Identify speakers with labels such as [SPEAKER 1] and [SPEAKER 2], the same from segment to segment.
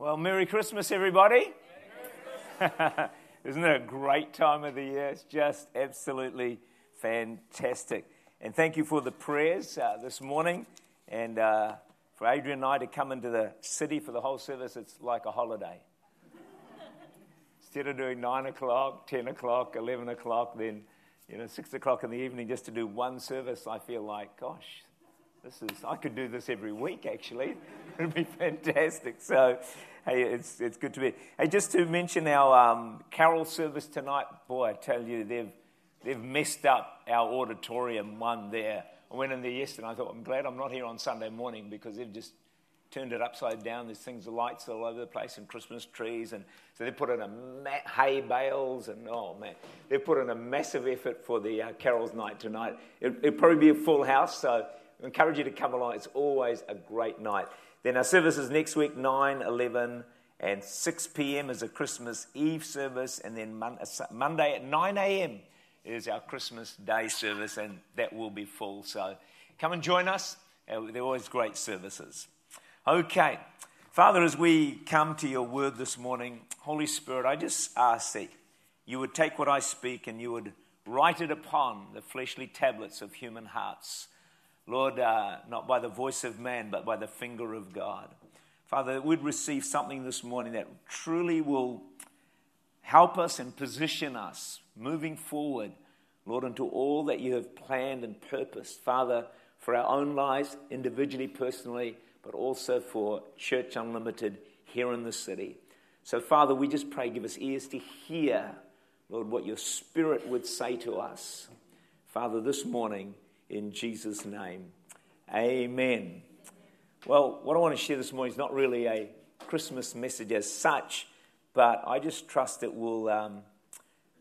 [SPEAKER 1] Well, Merry Christmas, everybody. Isn't it a great time of the year? It's just absolutely fantastic. And thank you for the prayers uh, this morning. And uh, for Adrian and I to come into the city for the whole service, it's like a holiday. Instead of doing 9 o'clock, 10 o'clock, 11 o'clock, then you know, 6 o'clock in the evening just to do one service, I feel like, gosh, this is, I could do this every week actually. It'd be fantastic. So, hey, it's, it's good to be. Hey, just to mention our um, carol service tonight, boy, I tell you, they've, they've messed up our auditorium one there. I went in there yesterday and I thought, I'm glad I'm not here on Sunday morning because they've just turned it upside down. There's things, the lights all over the place, and Christmas trees, and so they put in a ma- hay bales, and oh man, they've put in a massive effort for the uh, carols night tonight. It, it'll probably be a full house, so I encourage you to come along. It's always a great night. Then our services next week 9, 11, and 6 p.m. is a Christmas Eve service, and then uh, Monday at 9 a.m. is our Christmas Day service, and that will be full. So come and join us. Uh, they're always great services. Okay. Father, as we come to your word this morning, Holy Spirit, I just ask that you would take what I speak and you would write it upon the fleshly tablets of human hearts. Lord, uh, not by the voice of man, but by the finger of God. Father, we'd receive something this morning that truly will help us and position us moving forward, Lord, into all that you have planned and purposed, Father, for our own lives, individually, personally, but also for Church Unlimited here in the city. So, Father, we just pray, give us ears to hear, Lord, what your Spirit would say to us. Father, this morning, in Jesus' name. Amen. Well, what I want to share this morning is not really a Christmas message as such, but I just trust it will um,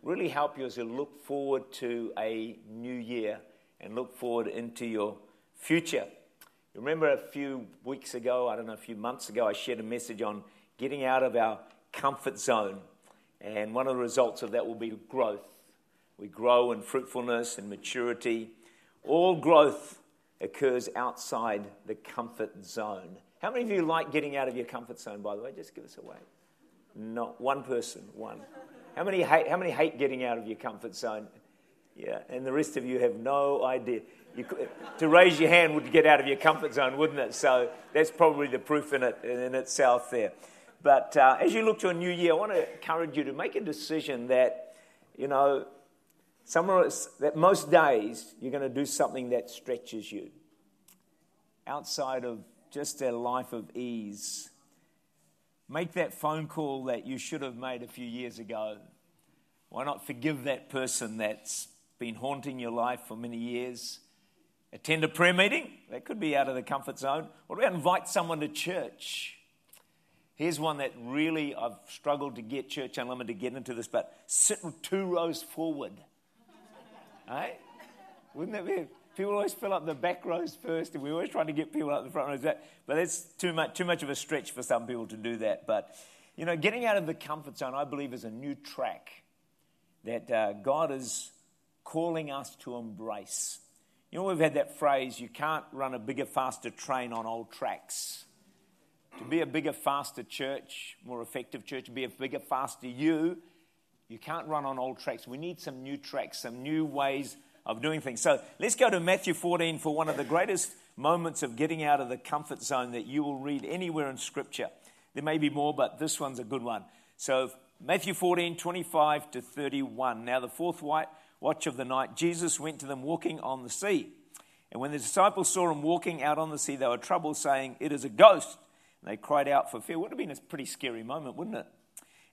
[SPEAKER 1] really help you as you look forward to a new year and look forward into your future. You remember a few weeks ago, I don't know, a few months ago, I shared a message on getting out of our comfort zone. And one of the results of that will be growth. We grow in fruitfulness and maturity all growth occurs outside the comfort zone. How many of you like getting out of your comfort zone, by the way? Just give us a wave. Not one person, one. How many hate, how many hate getting out of your comfort zone? Yeah, and the rest of you have no idea. Could, to raise your hand would get out of your comfort zone, wouldn't it? So that's probably the proof in it in itself there. But uh, as you look to a new year, I want to encourage you to make a decision that, you know, Summarize that most days you're going to do something that stretches you outside of just a life of ease. Make that phone call that you should have made a few years ago. Why not forgive that person that's been haunting your life for many years? Attend a prayer meeting? That could be out of the comfort zone. What about invite someone to church? Here's one that really I've struggled to get Church Unlimited to get into this, but sit two rows forward. Eh? Wouldn't that be? People always fill up the back rows first, and we're always try to get people up the front rows. But that's too much, too much of a stretch for some people to do that. But, you know, getting out of the comfort zone, I believe, is a new track that uh, God is calling us to embrace. You know, we've had that phrase you can't run a bigger, faster train on old tracks. To be a bigger, faster church, more effective church, to be a bigger, faster you, you can't run on old tracks. We need some new tracks, some new ways of doing things. So let's go to Matthew 14 for one of the greatest moments of getting out of the comfort zone that you will read anywhere in Scripture. There may be more, but this one's a good one. So, Matthew 14, 25 to 31. Now, the fourth watch of the night, Jesus went to them walking on the sea. And when the disciples saw him walking out on the sea, they were troubled, saying, It is a ghost. And they cried out for fear. Would have been a pretty scary moment, wouldn't it?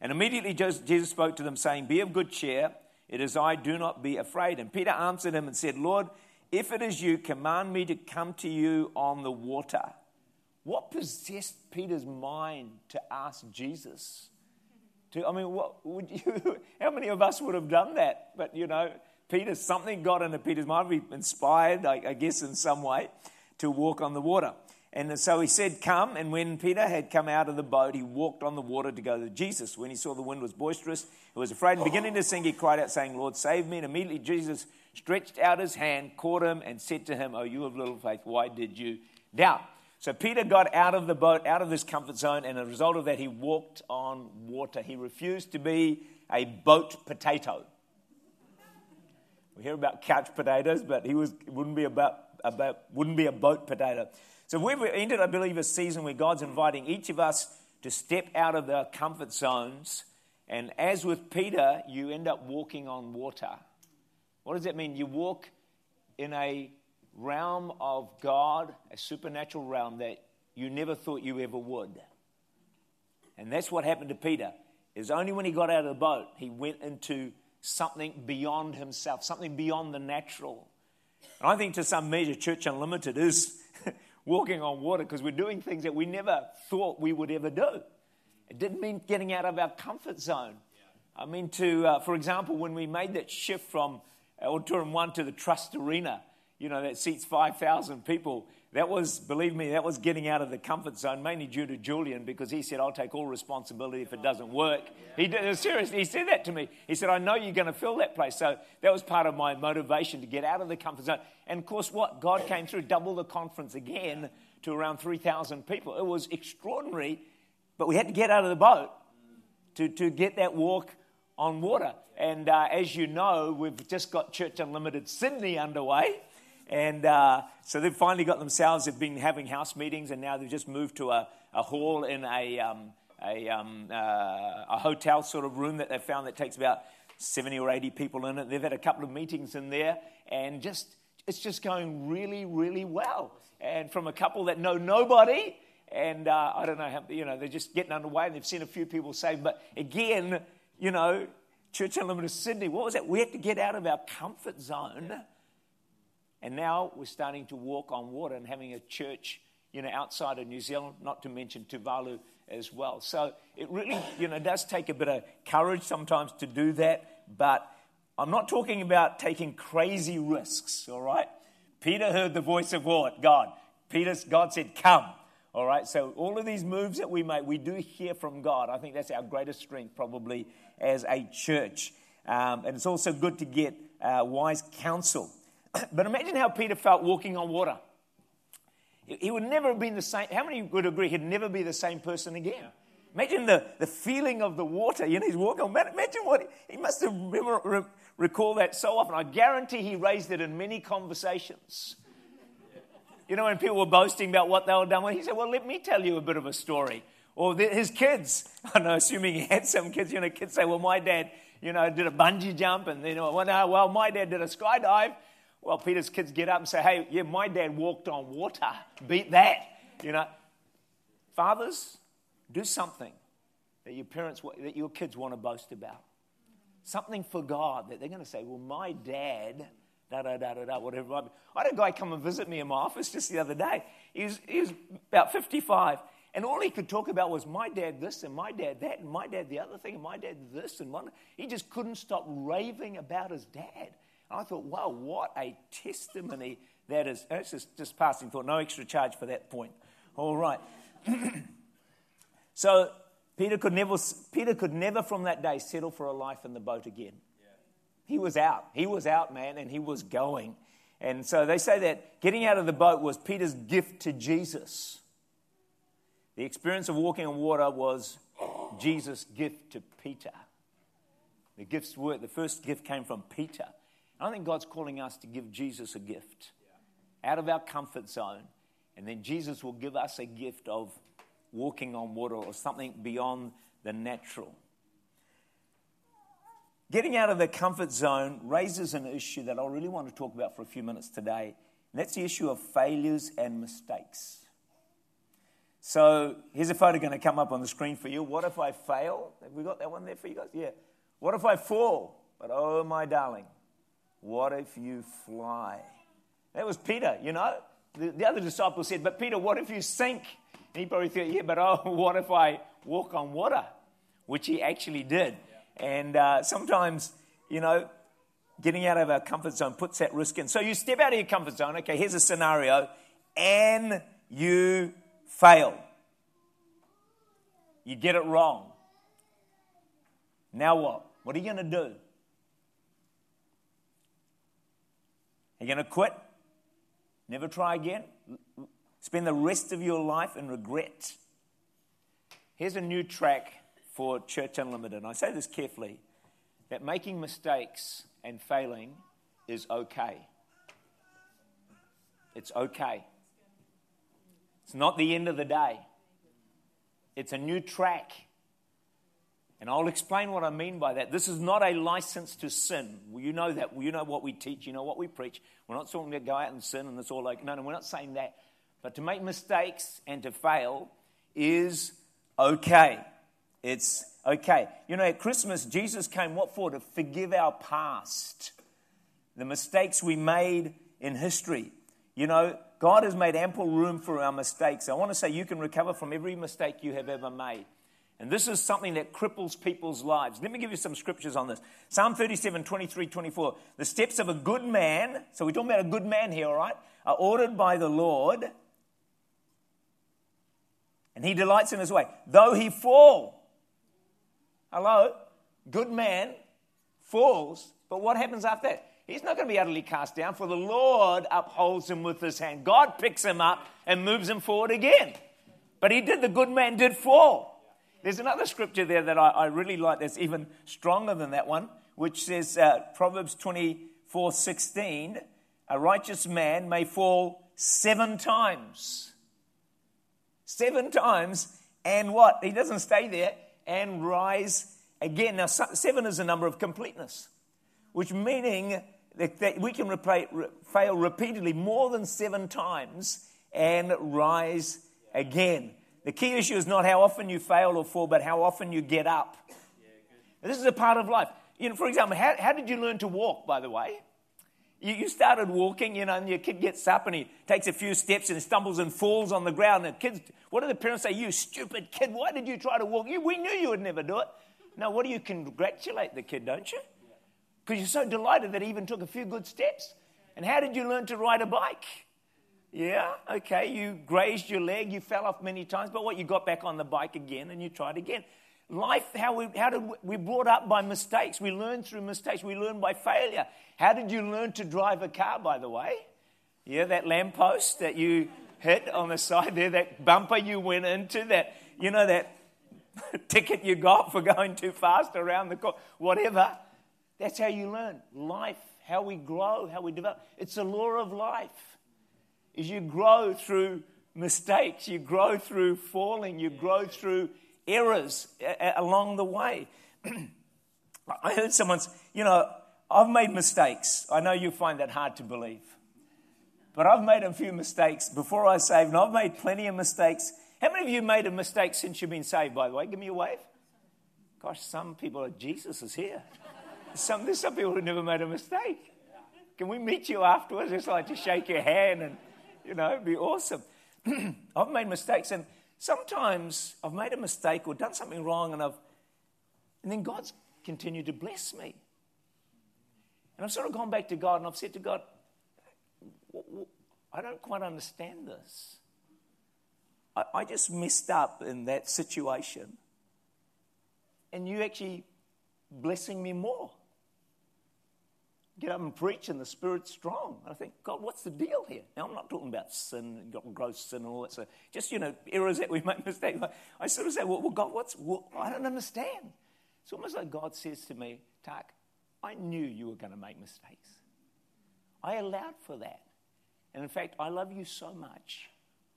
[SPEAKER 1] And immediately Jesus spoke to them, saying, Be of good cheer. It is I, do not be afraid. And Peter answered him and said, Lord, if it is you, command me to come to you on the water. What possessed Peter's mind to ask Jesus? To, I mean, what would you, how many of us would have done that? But, you know, Peter, something got into Peter's mind, He inspired, I, I guess, in some way, to walk on the water. And so he said, Come. And when Peter had come out of the boat, he walked on the water to go to Jesus. When he saw the wind was boisterous, he was afraid. And beginning to sink, he cried out, saying, Lord, save me. And immediately Jesus stretched out his hand, caught him, and said to him, Oh, you of little faith, why did you doubt? So Peter got out of the boat, out of this comfort zone, and as a result of that, he walked on water. He refused to be a boat potato. We hear about couch potatoes, but he was wouldn't be about, about wouldn't be a boat potato. So we've entered, I believe, a season where God's inviting each of us to step out of our comfort zones. And as with Peter, you end up walking on water. What does that mean? You walk in a realm of God, a supernatural realm that you never thought you ever would. And that's what happened to Peter. Is only when he got out of the boat he went into something beyond himself, something beyond the natural. And I think to some measure, Church Unlimited is walking on water because we're doing things that we never thought we would ever do. It didn't mean getting out of our comfort zone. I mean, to, uh, for example, when we made that shift from Auditorium 1 to the Trust Arena, you know, that seats 5,000 people. That was, believe me, that was getting out of the comfort zone, mainly due to Julian, because he said, I'll take all responsibility if it doesn't work. He did, seriously, he said that to me. He said, I know you're going to fill that place. So that was part of my motivation to get out of the comfort zone. And of course, what? God came through, double the conference again to around 3,000 people. It was extraordinary, but we had to get out of the boat to, to get that walk on water. And uh, as you know, we've just got Church Unlimited Sydney underway. And uh, so they've finally got themselves, they've been having house meetings, and now they've just moved to a, a hall in a, um, a, um, uh, a hotel sort of room that they found that takes about 70 or 80 people in it. They've had a couple of meetings in there, and just it's just going really, really well. And from a couple that know nobody, and uh, I don't know how, you know, they're just getting underway, and they've seen a few people saved. But again, you know, Church Unlimited Sydney, what was that? We had to get out of our comfort zone. And now we're starting to walk on water and having a church, you know, outside of New Zealand, not to mention Tuvalu as well. So it really, you know, does take a bit of courage sometimes to do that. But I'm not talking about taking crazy risks, all right? Peter heard the voice of what? God. Peter, God said, come. All right, so all of these moves that we make, we do hear from God. I think that's our greatest strength, probably, as a church. Um, and it's also good to get uh, wise counsel. but imagine how Peter felt walking on water. He would never have been the same. How many would agree he'd never be the same person again? Imagine the, the feeling of the water. You know, he's walking. Imagine what he must have remember, re, recall that so often. I guarantee he raised it in many conversations. You know, when people were boasting about what they were done, well, he said, Well, let me tell you a bit of a story. Or the, his kids, I know, assuming he had some kids, you know, kids say, Well, my dad, you know, did a bungee jump, and, you know, well, no, well my dad did a skydive. Well, Peter's kids get up and say, hey, yeah, my dad walked on water. Beat that. You know, fathers, do something that your parents, that your kids want to boast about. Something for God that they're going to say, well, my dad, da da da da da, whatever. I had a guy come and visit me in my office just the other day. He was, he was about 55. And all he could talk about was my dad this and my dad that and my dad the other thing and my dad this and one. He just couldn't stop raving about his dad. I thought, wow, what a testimony that is. It's just, just passing thought, no extra charge for that point. All right. so Peter could, never, Peter could never from that day settle for a life in the boat again. Yeah. He was out. He was out, man, and he was going. And so they say that getting out of the boat was Peter's gift to Jesus. The experience of walking on water was Jesus' gift to Peter. The gifts were, the first gift came from Peter. I think God's calling us to give Jesus a gift out of our comfort zone, and then Jesus will give us a gift of walking on water or something beyond the natural. Getting out of the comfort zone raises an issue that I really want to talk about for a few minutes today, and that's the issue of failures and mistakes. So here's a photo going to come up on the screen for you. What if I fail? Have we got that one there for you guys? Yeah. What if I fall? But oh, my darling, what if you fly? That was Peter, you know. The, the other disciples said, But Peter, what if you sink? And he probably thought, Yeah, but oh, what if I walk on water? Which he actually did. And uh, sometimes, you know, getting out of our comfort zone puts that risk in. So you step out of your comfort zone. Okay, here's a scenario, and you fail. You get it wrong. Now what? What are you going to do? Are you going to quit? Never try again? spend the rest of your life in regret. Here's a new track for Church Unlimited. And I say this carefully that making mistakes and failing is okay. It's okay. It's not the end of the day, it's a new track. And I'll explain what I mean by that. This is not a license to sin. You know that. You know what we teach. You know what we preach. We're not talking to go out and sin and it's all like, no, no, we're not saying that. But to make mistakes and to fail is okay. It's okay. You know, at Christmas, Jesus came what for? To forgive our past, the mistakes we made in history. You know, God has made ample room for our mistakes. I want to say you can recover from every mistake you have ever made. And this is something that cripples people's lives. Let me give you some scriptures on this. Psalm 37, 23, 24. The steps of a good man, so we're talking about a good man here, all right, are ordered by the Lord, and he delights in his way. Though he fall, hello, good man falls, but what happens after that? He's not going to be utterly cast down, for the Lord upholds him with his hand. God picks him up and moves him forward again. But he did, the good man did fall. There's another scripture there that I, I really like that's even stronger than that one, which says uh, Proverbs 24 16, a righteous man may fall seven times. Seven times, and what? He doesn't stay there and rise again. Now, seven is a number of completeness, which meaning that, we can re, fail repeatedly more than seven times and rise again. The key issue is not how often you fail or fall, but how often you get up. Yeah, this is a part of life. You know, for example, how, how did you learn to walk, by the way? You, you started walking, you know, and your kid gets up and he takes a few steps and stumbles and falls on the ground. And kids, what do the parents say? You stupid kid, why did you try to walk? You, we knew you would never do it. Now, what do you congratulate the kid, don't you? Because you're so delighted that he even took a few good steps. And how did you learn to ride a bike? Yeah, okay, you grazed your leg, you fell off many times, but what, you got back on the bike again and you tried again. Life, how we, how did we, we brought up by mistakes. We learn through mistakes. We learn by failure. How did you learn to drive a car, by the way? Yeah, that lamppost that you hit on the side there, that bumper you went into, that, you know, that ticket you got for going too fast around the corner, whatever. That's how you learn. Life, how we grow, how we develop. It's the law of life is you grow through mistakes, you grow through falling, you grow through errors along the way. I heard someone's, you know, I've made mistakes. I know you find that hard to believe. But I've made a few mistakes before I saved, and I've made plenty of mistakes. How many of you made a mistake since you've been saved, by the way? Give me a wave. Gosh, some people are, Jesus is here. Some, there's some people who never made a mistake. Can we meet you afterwards? It's like to shake your hand and you know, it'd be awesome. I've made mistakes, and sometimes I've made a mistake or done something wrong, and I've, and then God's continued to bless me. And I've sort of gone back to God, and I've said to God, I don't quite understand this. I, I just messed up in that situation, and you actually blessing me more get up and preach and the Spirit's strong. I think, God, what's the deal here? Now, I'm not talking about sin, gross sin and all that stuff. Just, you know, errors that we make mistakes. I sort of say, well, well God, what's, well, I don't understand. It's almost like God says to me, Tak, I knew you were going to make mistakes. I allowed for that. And in fact, I love you so much,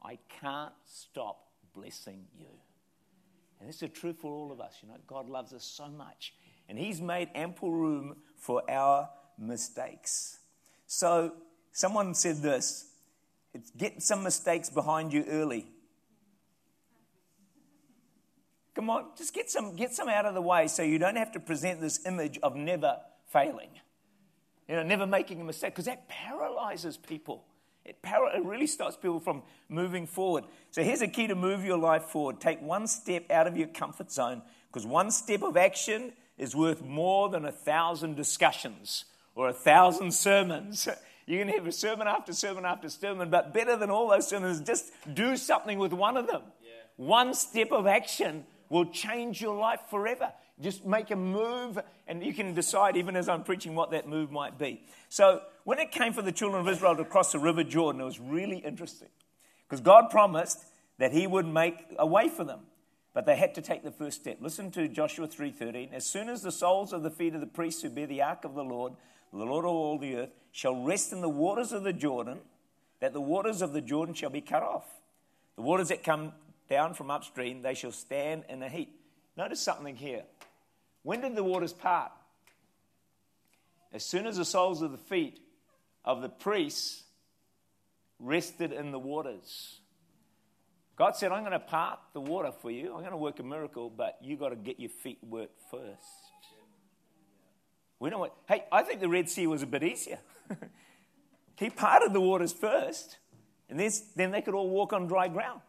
[SPEAKER 1] I can't stop blessing you. And this is true for all of us. You know, God loves us so much. And He's made ample room for our mistakes. So, someone said this it's get some mistakes behind you early. Come on, just get some, get some out of the way so you don't have to present this image of never failing. You know, never making a mistake, because that paralyzes people. It, para- it really stops people from moving forward. So here's a key to move your life forward. Take one step out of your comfort zone, because one step of action is worth more than a thousand discussions or a thousand sermons. You can have a sermon after sermon after sermon, but better than all those sermons, just do something with one of them. Yeah. One step of action will change your life forever. Just make a move, and you can decide, even as I'm preaching, what that move might be. So, when it came for the children of Israel to cross the river Jordan, it was really interesting. Because God promised that he would make a way for them. But they had to take the first step. Listen to Joshua 3:13. As soon as the soles of the feet of the priests who bear the ark of the Lord, the Lord of all the earth, shall rest in the waters of the Jordan, that the waters of the Jordan shall be cut off. The waters that come down from upstream, they shall stand in a heap. Notice something here. When did the waters part? As soon as the soles of the feet of the priests rested in the waters. God said, I'm going to part the water for you. I'm going to work a miracle, but you've got to get your feet wet first. We know what, hey, I think the Red Sea was a bit easier. he parted the waters first, and then, then they could all walk on dry ground.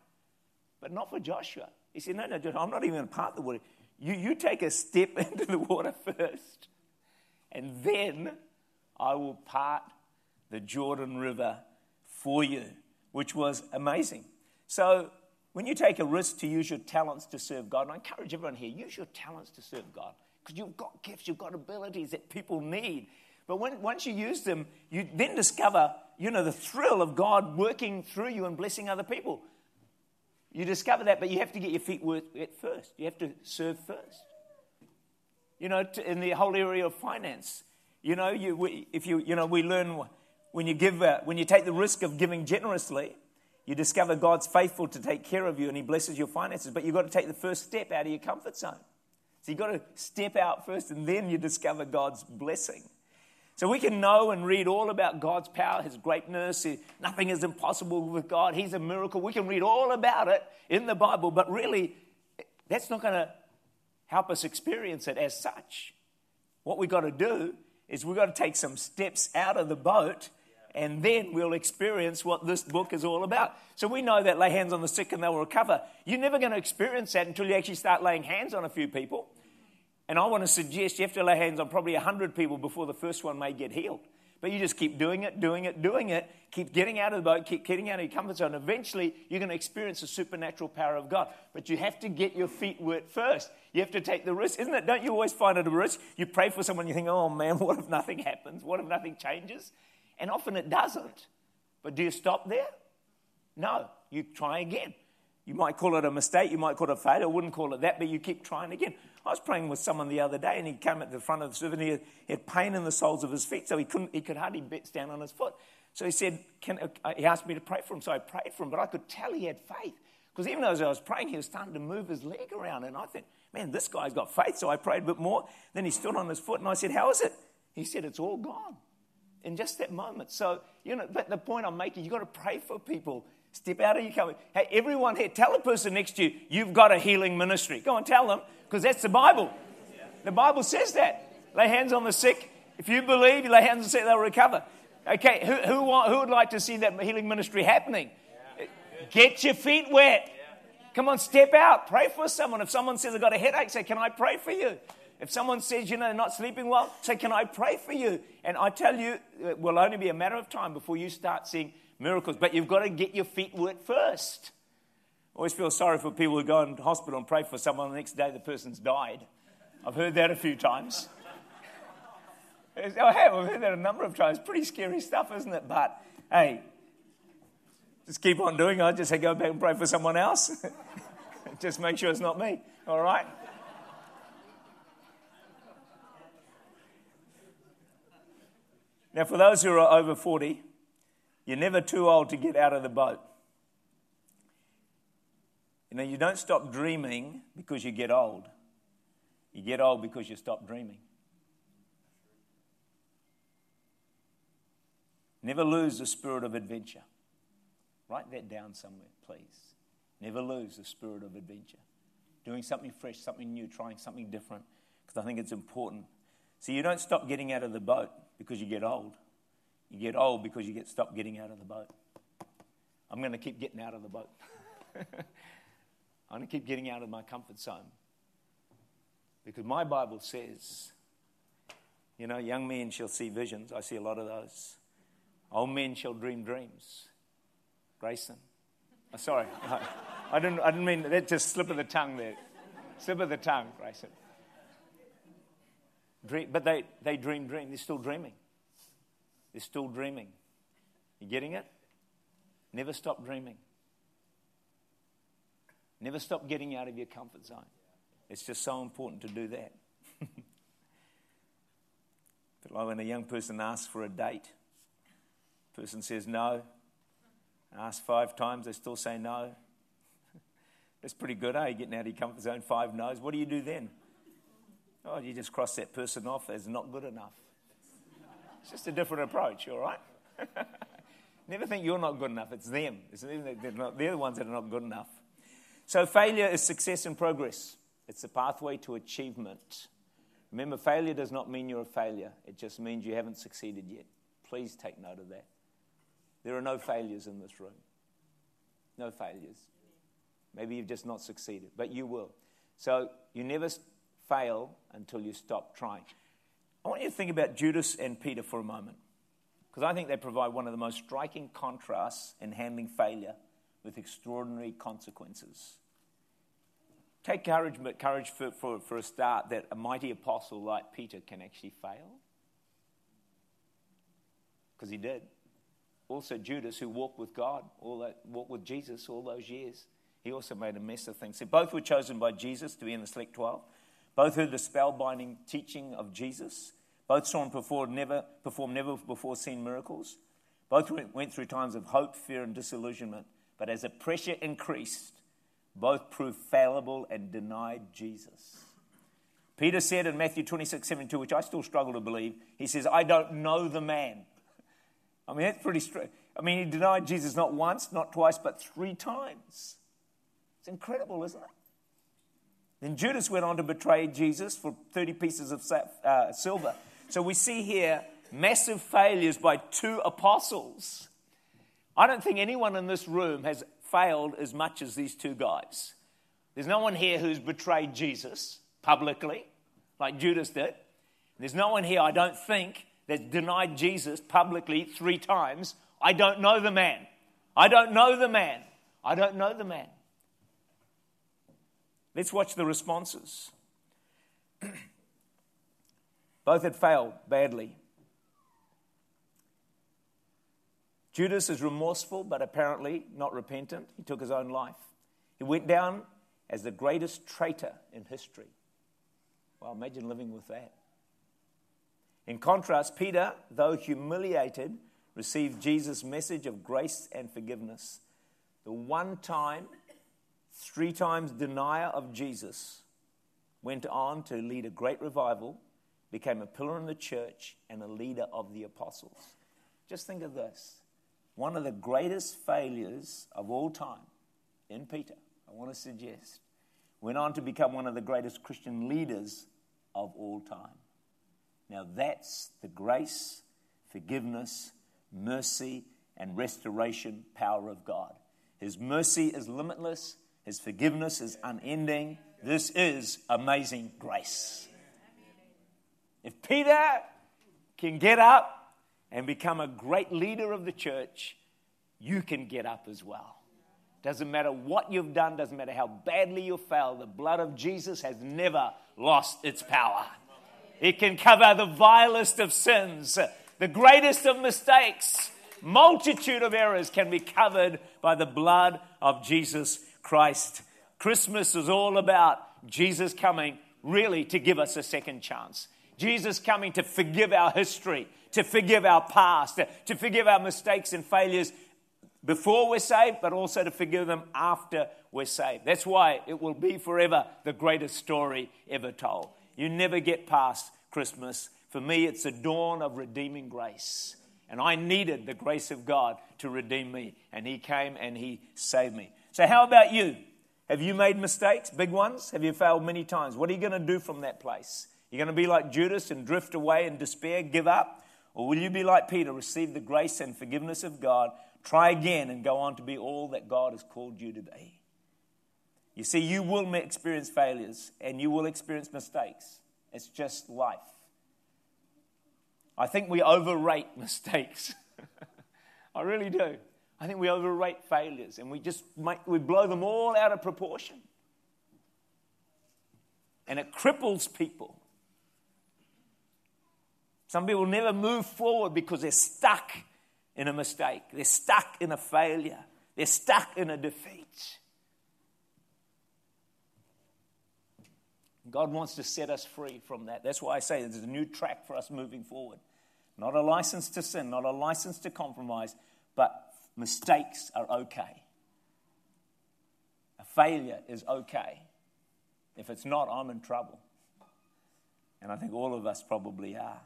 [SPEAKER 1] But not for Joshua. He said, No, no, Joshua, I'm not even going to part the water. You, you take a step into the water first, and then I will part the Jordan River for you, which was amazing. So, when you take a risk to use your talents to serve God, and I encourage everyone here, use your talents to serve God because you've got gifts, you've got abilities that people need. But when, once you use them, you then discover, you know, the thrill of God working through you and blessing other people. You discover that, but you have to get your feet wet first. You have to serve first. You know, in the whole area of finance, you know, you, we, if you, you know, we learn when you give, uh, when you take the risk of giving generously, you discover God's faithful to take care of you and He blesses your finances. But you've got to take the first step out of your comfort zone. So you've got to step out first, and then you discover God's blessing. So we can know and read all about God's power, His greatness. Nothing is impossible with God. He's a miracle. We can read all about it in the Bible, but really, that's not going to help us experience it as such. What we've got to do is we've got to take some steps out of the boat and then we'll experience what this book is all about. So we know that lay hands on the sick and they'll recover. You're never going to experience that until you actually start laying hands on a few people. And I want to suggest you have to lay hands on probably 100 people before the first one may get healed. But you just keep doing it, doing it, doing it, keep getting out of the boat, keep getting out of your comfort zone. Eventually, you're going to experience the supernatural power of God. But you have to get your feet wet first. You have to take the risk. Isn't it? Don't you always find it a risk? You pray for someone, you think, oh man, what if nothing happens? What if nothing changes? And often it doesn't. But do you stop there? No. You try again. You might call it a mistake, you might call it a failure. I wouldn't call it that, but you keep trying again. I was praying with someone the other day, and he came at the front of the service, and he had pain in the soles of his feet, so he couldn't, he could hardly stand on his foot. So he said, uh, he asked me to pray for him, so I prayed for him, but I could tell he had faith. Because even as I was praying, he was starting to move his leg around, and I thought, man, this guy's got faith. So I prayed a bit more. Then he stood on his foot, and I said, How is it? He said, It's all gone in just that moment. So, you know, but the point I'm making, you've got to pray for people. Step out of your comfort. Hey, everyone here, tell the person next to you, you've got a healing ministry. Go and tell them, because that's the Bible. The Bible says that. Lay hands on the sick. If you believe, you lay hands on the sick, they'll recover. Okay, who, who, want, who would like to see that healing ministry happening? Get your feet wet. Come on, step out. Pray for someone. If someone says, I've got a headache, say, Can I pray for you? If someone says, you know, they're not sleeping well, say, Can I pray for you? And I tell you, it will only be a matter of time before you start seeing miracles. But you've got to get your feet wet first. Always feel sorry for people who go into hospital and pray for someone, the next day the person's died. I've heard that a few times. I have. I've heard that a number of times. Pretty scary stuff, isn't it? But hey, just keep on doing it. I just say go back and pray for someone else. just make sure it's not me. All right? Now, for those who are over 40, you're never too old to get out of the boat. You know, you don't stop dreaming because you get old. You get old because you stop dreaming. Never lose the spirit of adventure. Write that down somewhere, please. Never lose the spirit of adventure. Doing something fresh, something new, trying something different, because I think it's important. So you don't stop getting out of the boat because you get old. You get old because you get stopped getting out of the boat. I'm going to keep getting out of the boat. I'm going to keep getting out of my comfort zone. Because my Bible says, you know, young men shall see visions. I see a lot of those. Old men shall dream dreams. Grayson. Oh, sorry. I, didn't, I didn't mean that, just slip of the tongue there. Slip of the tongue, Grayson. Dream, but they, they dream, dream. They're still dreaming. They're still dreaming. You getting it? Never stop dreaming. Never stop getting out of your comfort zone. It's just so important to do that. but like when a young person asks for a date, person says no, ask five times, they still say no. That's pretty good, eh? Getting out of your comfort zone, five no's. What do you do then? Oh, you just cross that person off as not good enough. It's just a different approach, all right? Never think you're not good enough. It's them. It's they're, not, they're the ones that are not good enough. So failure is success and progress. It's a pathway to achievement. Remember, failure does not mean you're a failure. It just means you haven't succeeded yet. Please take note of that. There are no failures in this room. No failures. Maybe you've just not succeeded, but you will. So you never fail until you stop trying. I want you to think about Judas and Peter for a moment, because I think they provide one of the most striking contrasts in handling failure with extraordinary consequences. Take courage, but courage for, for, for a start that a mighty apostle like Peter can actually fail. Because he did. Also, Judas, who walked with God, all that, walked with Jesus all those years, he also made a mess of things. So both were chosen by Jesus to be in the select 12. Both heard the spellbinding teaching of Jesus. Both saw and never, perform never before seen miracles. Both went through times of hope, fear, and disillusionment. But as the pressure increased, both proved fallible and denied Jesus. Peter said in Matthew 26, 72, which I still struggle to believe, he says, I don't know the man. I mean, that's pretty straight. I mean, he denied Jesus not once, not twice, but three times. It's incredible, isn't it? Then Judas went on to betray Jesus for 30 pieces of uh, silver. So we see here massive failures by two apostles. I don't think anyone in this room has failed as much as these two guys. There's no one here who's betrayed Jesus publicly, like Judas did. There's no one here, I don't think, that's denied Jesus publicly three times. I don't know the man. I don't know the man. I don't know the man. Let's watch the responses. Both had failed badly. Judas is remorseful, but apparently not repentant. He took his own life. He went down as the greatest traitor in history. Well, imagine living with that. In contrast, Peter, though humiliated, received Jesus' message of grace and forgiveness. The one time, three times denier of Jesus went on to lead a great revival, became a pillar in the church, and a leader of the apostles. Just think of this one of the greatest failures of all time in Peter, I want to suggest, went on to become one of the greatest Christian leaders of all time. Now, that's the grace, forgiveness, mercy, and restoration power of God. His mercy is limitless, His forgiveness is unending. This is amazing grace. If Peter can get up and become a great leader of the church, you can get up as well. Doesn't matter what you've done, doesn't matter how badly you failed, the blood of Jesus has never lost its power. It can cover the vilest of sins, the greatest of mistakes. Multitude of errors can be covered by the blood of Jesus Christ. Christmas is all about Jesus coming really to give us a second chance. Jesus coming to forgive our history, to forgive our past, to forgive our mistakes and failures before we're saved, but also to forgive them after we're saved. That's why it will be forever the greatest story ever told. You never get past Christmas. For me, it's a dawn of redeeming grace. And I needed the grace of God to redeem me. And He came and He saved me. So, how about you? Have you made mistakes, big ones? Have you failed many times? What are you going to do from that place? You're going to be like Judas and drift away in despair, give up? Or will you be like Peter, receive the grace and forgiveness of God, try again, and go on to be all that God has called you to be? You see, you will experience failures and you will experience mistakes. It's just life. I think we overrate mistakes. I really do. I think we overrate failures and we just make, we blow them all out of proportion. And it cripples people. Some people never move forward because they're stuck in a mistake, they're stuck in a failure, they're stuck in a defeat. God wants to set us free from that. That's why I say there's a new track for us moving forward. Not a license to sin, not a license to compromise, but mistakes are okay. A failure is okay. If it's not, I'm in trouble. And I think all of us probably are.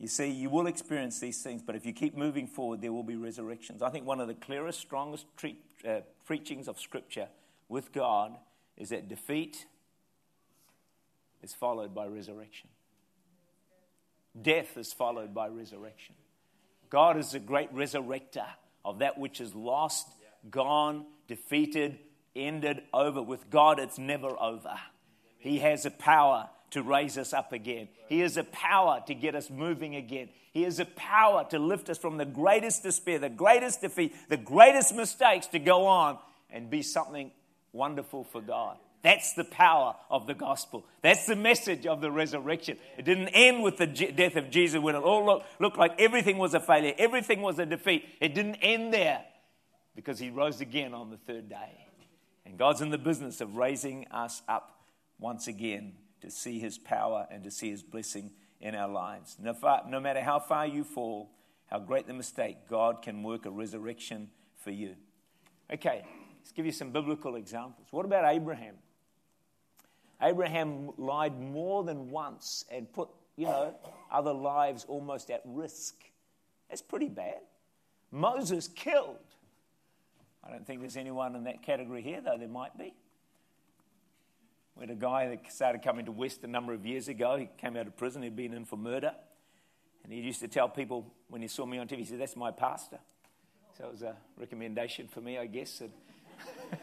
[SPEAKER 1] You see, you will experience these things, but if you keep moving forward, there will be resurrections. I think one of the clearest, strongest treat, uh, preachings of Scripture with God is that defeat is followed by resurrection. Death is followed by resurrection. God is a great resurrector of that which is lost, gone, defeated, ended, over. With God, it's never over. He has a power to raise us up again. He has a power to get us moving again. He has a power to lift us from the greatest despair, the greatest defeat, the greatest mistakes to go on and be something wonderful for God. That's the power of the gospel. That's the message of the resurrection. It didn't end with the death of Jesus when it all looked, looked like everything was a failure, everything was a defeat. It didn't end there because he rose again on the third day. And God's in the business of raising us up once again to see his power and to see his blessing in our lives. No, far, no matter how far you fall, how great the mistake, God can work a resurrection for you. Okay, let's give you some biblical examples. What about Abraham? Abraham lied more than once and put, you know, other lives almost at risk. That's pretty bad. Moses killed. I don't think there's anyone in that category here, though there might be. We had a guy that started coming to West a number of years ago. He came out of prison, he'd been in for murder. And he used to tell people when he saw me on TV, he said, That's my pastor. So it was a recommendation for me, I guess.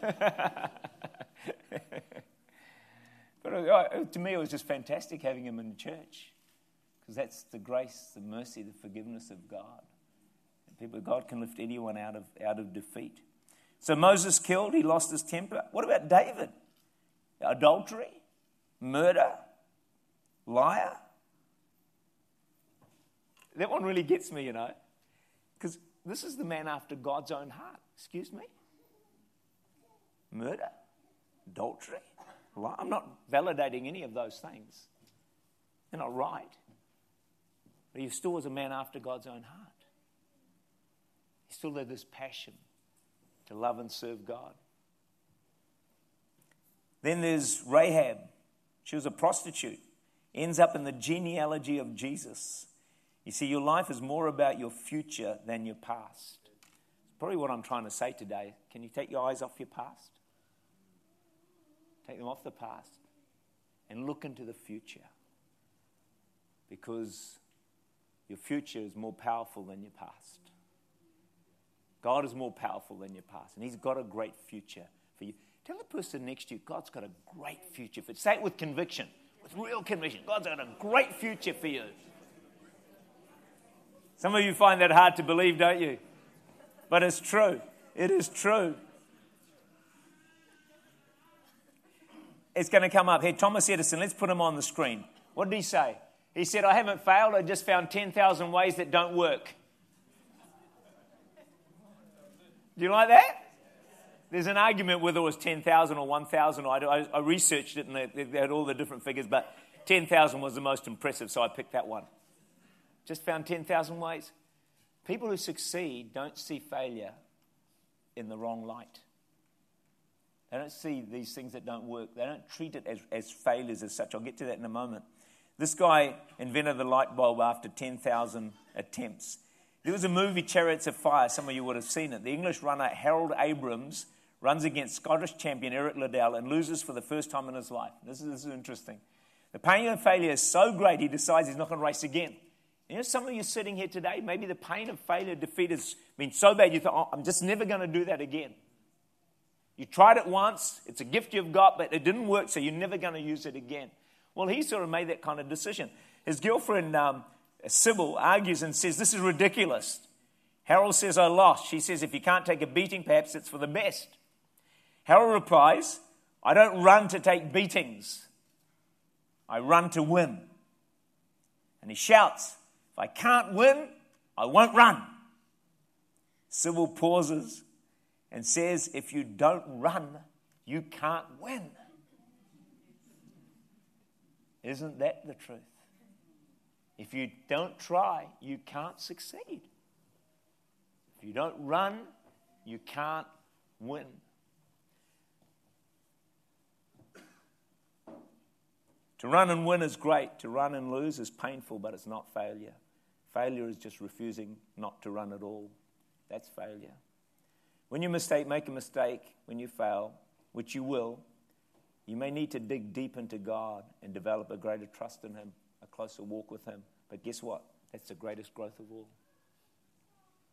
[SPEAKER 1] but uh, to me, it was just fantastic having him in the church because that's the grace, the mercy, the forgiveness of God. And people, God can lift anyone out of, out of defeat. So Moses killed, he lost his temper. What about David? Adultery, murder, liar. That one really gets me, you know, because this is the man after God's own heart. Excuse me? Murder, adultery, lie. I'm not validating any of those things. They're not right. But he still was a man after God's own heart. He still had this passion to love and serve God. Then there's Rahab. She was a prostitute, ends up in the genealogy of Jesus. You see, your life is more about your future than your past. It's probably what I'm trying to say today. Can you take your eyes off your past? Take them off the past and look into the future. Because your future is more powerful than your past. God is more powerful than your past, and He's got a great future for you. Tell the person next to you, God's got a great future for you. Say it with conviction, with real conviction. God's got a great future for you. Some of you find that hard to believe, don't you? But it's true. It is true. It's going to come up. Here, Thomas Edison, let's put him on the screen. What did he say? He said, I haven't failed, I just found 10,000 ways that don't work. Do you like that? There's an argument whether it was 10,000 or 1,000. I, I, researched it and they, they had all the different figures, but 10,000 was the most impressive, so I picked that one. Just found 10,000 ways. People who succeed don't see failure in the wrong light. They don't see these things that don't work. They don't treat it as, as failures as such. I'll get to that in a moment. This guy invented the light bulb after 10,000 attempts. There was a movie, Chariots of Fire. Some of you would have seen it. The English runner Harold Abrahams runs against Scottish champion Eric Liddell and loses for the first time in his life. This is, this is interesting. The pain of failure is so great, he decides he's not going to race again. You know, some of you sitting here today, maybe the pain of failure, defeat has been so bad you thought, oh, I'm just never going to do that again. You tried it once, it's a gift you've got, but it didn't work, so you're never going to use it again. Well, he sort of made that kind of decision. His girlfriend, um, Sybil, argues and says, This is ridiculous. Harold says, I lost. She says, If you can't take a beating, perhaps it's for the best. Harold replies, I don't run to take beatings, I run to win. And he shouts, If I can't win, I won't run. Sybil pauses and says, If you don't run, you can't win. Isn't that the truth? If you don't try, you can't succeed. If you don't run, you can't win. To run and win is great. To run and lose is painful, but it's not failure. Failure is just refusing not to run at all. That's failure. When you mistake, make a mistake, when you fail, which you will, you may need to dig deep into God and develop a greater trust in Him, a closer walk with Him. But guess what? That's the greatest growth of all.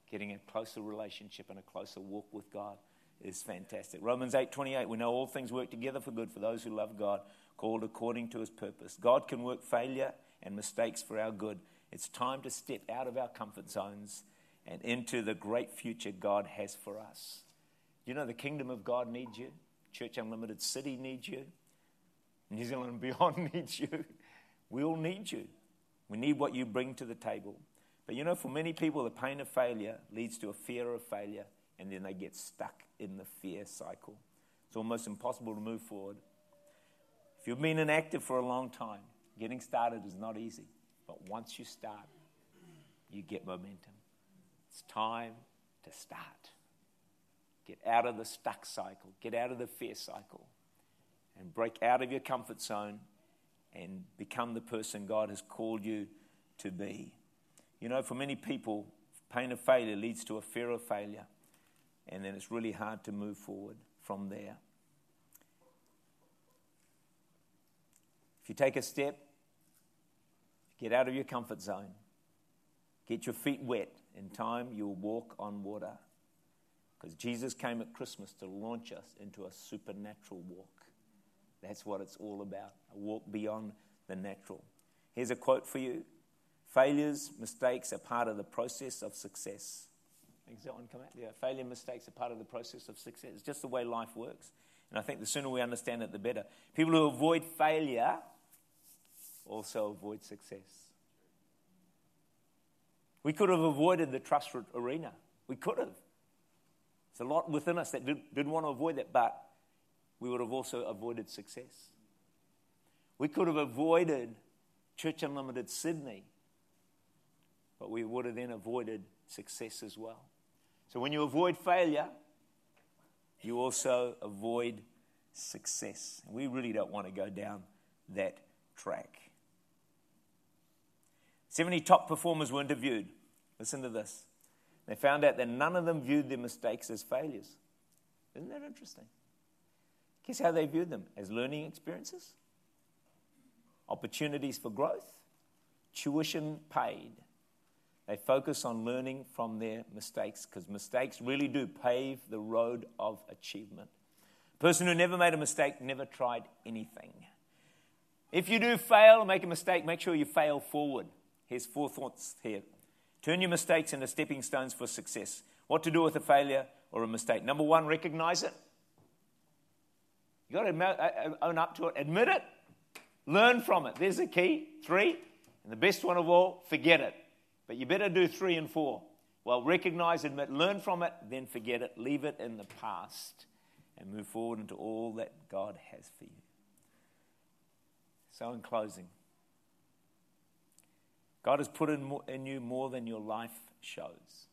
[SPEAKER 1] Getting a closer relationship and a closer walk with God is fantastic. Romans 8:28 we know all things work together for good for those who love God called according to his purpose. God can work failure and mistakes for our good. It's time to step out of our comfort zones and into the great future God has for us. You know, the kingdom of God needs you, Church Unlimited City needs you, New Zealand and beyond needs you. We all need you. We need what you bring to the table. But you know, for many people, the pain of failure leads to a fear of failure, and then they get stuck in the fear cycle. It's almost impossible to move forward. If you've been inactive for a long time, getting started is not easy. But once you start, you get momentum. It's time to start. Get out of the stuck cycle, get out of the fear cycle, and break out of your comfort zone and become the person God has called you to be. You know, for many people, pain of failure leads to a fear of failure, and then it's really hard to move forward from there. If you take a step, get out of your comfort zone, get your feet wet, in time you'll walk on water. Because Jesus came at Christmas to launch us into a supernatural walk. That's what it's all about a walk beyond the natural. Here's a quote for you Failures, mistakes are part of the process of success. Thanks, that one come out? Yeah, failure, mistakes are part of the process of success. It's just the way life works. And I think the sooner we understand it, the better. People who avoid failure also avoid success. We could have avoided the trust arena. We could have. There's a lot within us that did, did want to avoid that, but we would have also avoided success. We could have avoided Church Unlimited City, but we would have then avoided success as well. So when you avoid failure, you also avoid success. We really don't want to go down that track. 70 top performers were interviewed. Listen to this. They found out that none of them viewed their mistakes as failures. Isn't that interesting? Guess how they viewed them? As learning experiences, opportunities for growth, tuition paid. They focus on learning from their mistakes because mistakes really do pave the road of achievement. A person who never made a mistake never tried anything. If you do fail, or make a mistake, make sure you fail forward. Here's four thoughts here. Turn your mistakes into stepping stones for success. What to do with a failure or a mistake? Number one, recognize it. You've got to uh, uh, own up to it, admit it, learn from it. There's the key. Three, and the best one of all, forget it. But you better do three and four. Well, recognize, admit, learn from it, then forget it, leave it in the past, and move forward into all that God has for you. So, in closing, God has put in, in you more than your life shows.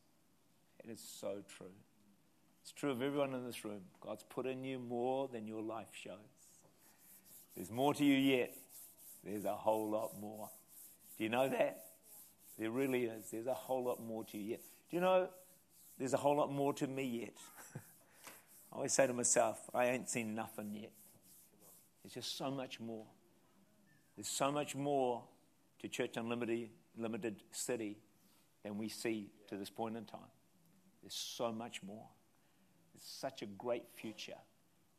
[SPEAKER 1] It is so true. It's true of everyone in this room. God's put in you more than your life shows. There's more to you yet. There's a whole lot more. Do you know that? There really is. There's a whole lot more to you yet. Do you know there's a whole lot more to me yet? I always say to myself, I ain't seen nothing yet. There's just so much more. There's so much more to Church Unlimited limited city than we see to this point in time. There's so much more. It's such a great future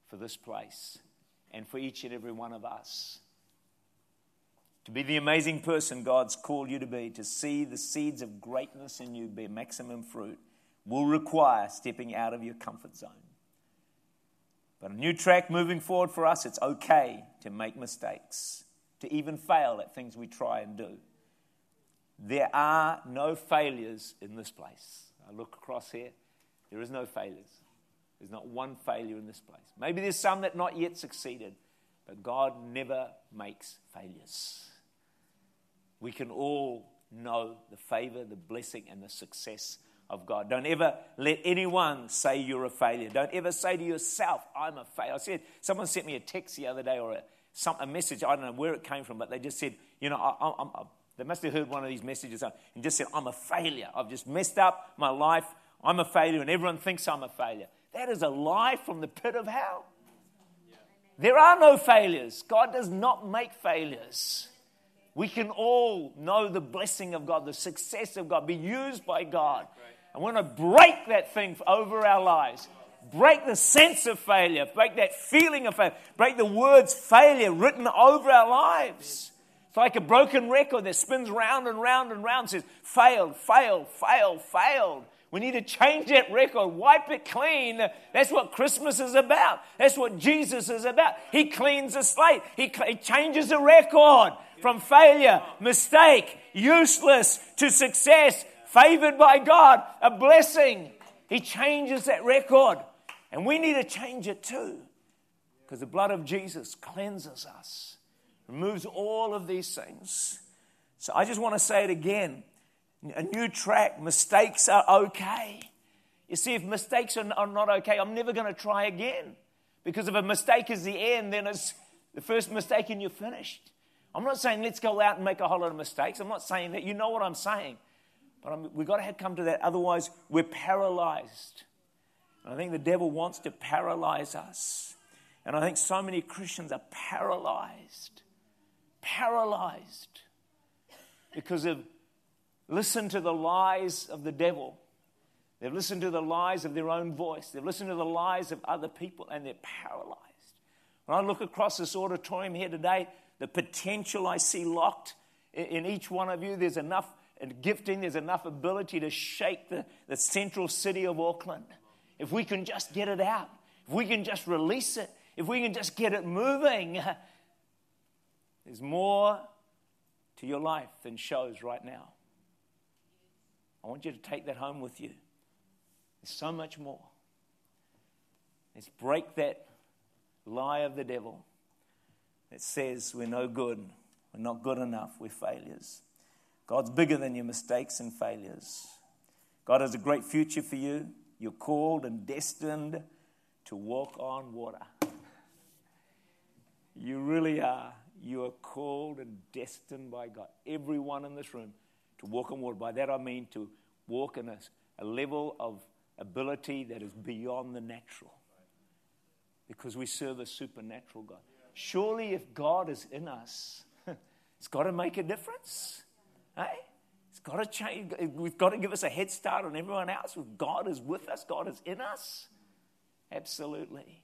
[SPEAKER 1] for this place and for each and every one of us. To be the amazing person God's called you to be, to see the seeds of greatness in you bear maximum fruit, will require stepping out of your comfort zone. But a new track moving forward for us, it's okay to make mistakes, to even fail at things we try and do. There are no failures in this place. I look across here, there is no failures. There's not one failure in this place. Maybe there's some that not yet succeeded, but God never makes failures. We can all know the favor, the blessing, and the success of God. Don't ever let anyone say you're a failure. Don't ever say to yourself, I'm a failure. I said, someone sent me a text the other day or a, some, a message, I don't know where it came from, but they just said, you know, I, I, they must have heard one of these messages and just said, I'm a failure. I've just messed up my life. I'm a failure, and everyone thinks I'm a failure. That is a lie from the pit of hell. There are no failures. God does not make failures. We can all know the blessing of God, the success of God, be used by God. I want to break that thing over our lives. Break the sense of failure. Break that feeling of failure. Break the words failure written over our lives. It's like a broken record that spins round and round and round, says failed, failed, failed, failed. We need to change that record, wipe it clean. That's what Christmas is about. That's what Jesus is about. He cleans the slate, He, he changes the record from failure, mistake, useless to success, favored by God, a blessing. He changes that record. And we need to change it too. Because the blood of Jesus cleanses us, removes all of these things. So I just want to say it again a new track. Mistakes are okay. You see, if mistakes are not okay, I'm never going to try again. Because if a mistake is the end, then it's the first mistake and you're finished. I'm not saying let's go out and make a whole lot of mistakes. I'm not saying that. You know what I'm saying. But I'm, we've got to come to that. Otherwise, we're paralyzed. And I think the devil wants to paralyze us. And I think so many Christians are paralyzed. Paralyzed because of listened to the lies of the devil. They've listened to the lies of their own voice. They've listened to the lies of other people, and they're paralyzed. When I look across this auditorium here today, the potential I see locked in each one of you, there's enough gifting, there's enough ability to shake the, the central city of Auckland. If we can just get it out, if we can just release it, if we can just get it moving, there's more to your life than shows right now. I want you to take that home with you. There's so much more. Let's break that lie of the devil that says we're no good, we're not good enough, we're failures. God's bigger than your mistakes and failures. God has a great future for you. You're called and destined to walk on water. You really are. You are called and destined by God. Everyone in this room to walk on water. By that I mean to walk in a, a level of ability that is beyond the natural. Because we serve a supernatural God. Surely, if God is in us, it's got to make a difference. Hey? It's got to change. We've got to give us a head start on everyone else. If God is with us, God is in us. Absolutely.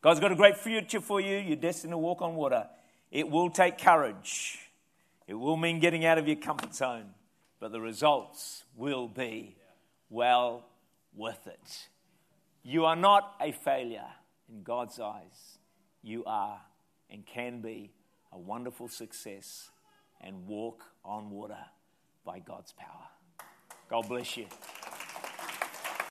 [SPEAKER 1] God's got a great future for you. You're destined to walk on water. It will take courage. It will mean getting out of your comfort zone, but the results will be well worth it. You are not a failure in God's eyes. You are and can be a wonderful success and walk on water by God's power. God bless you.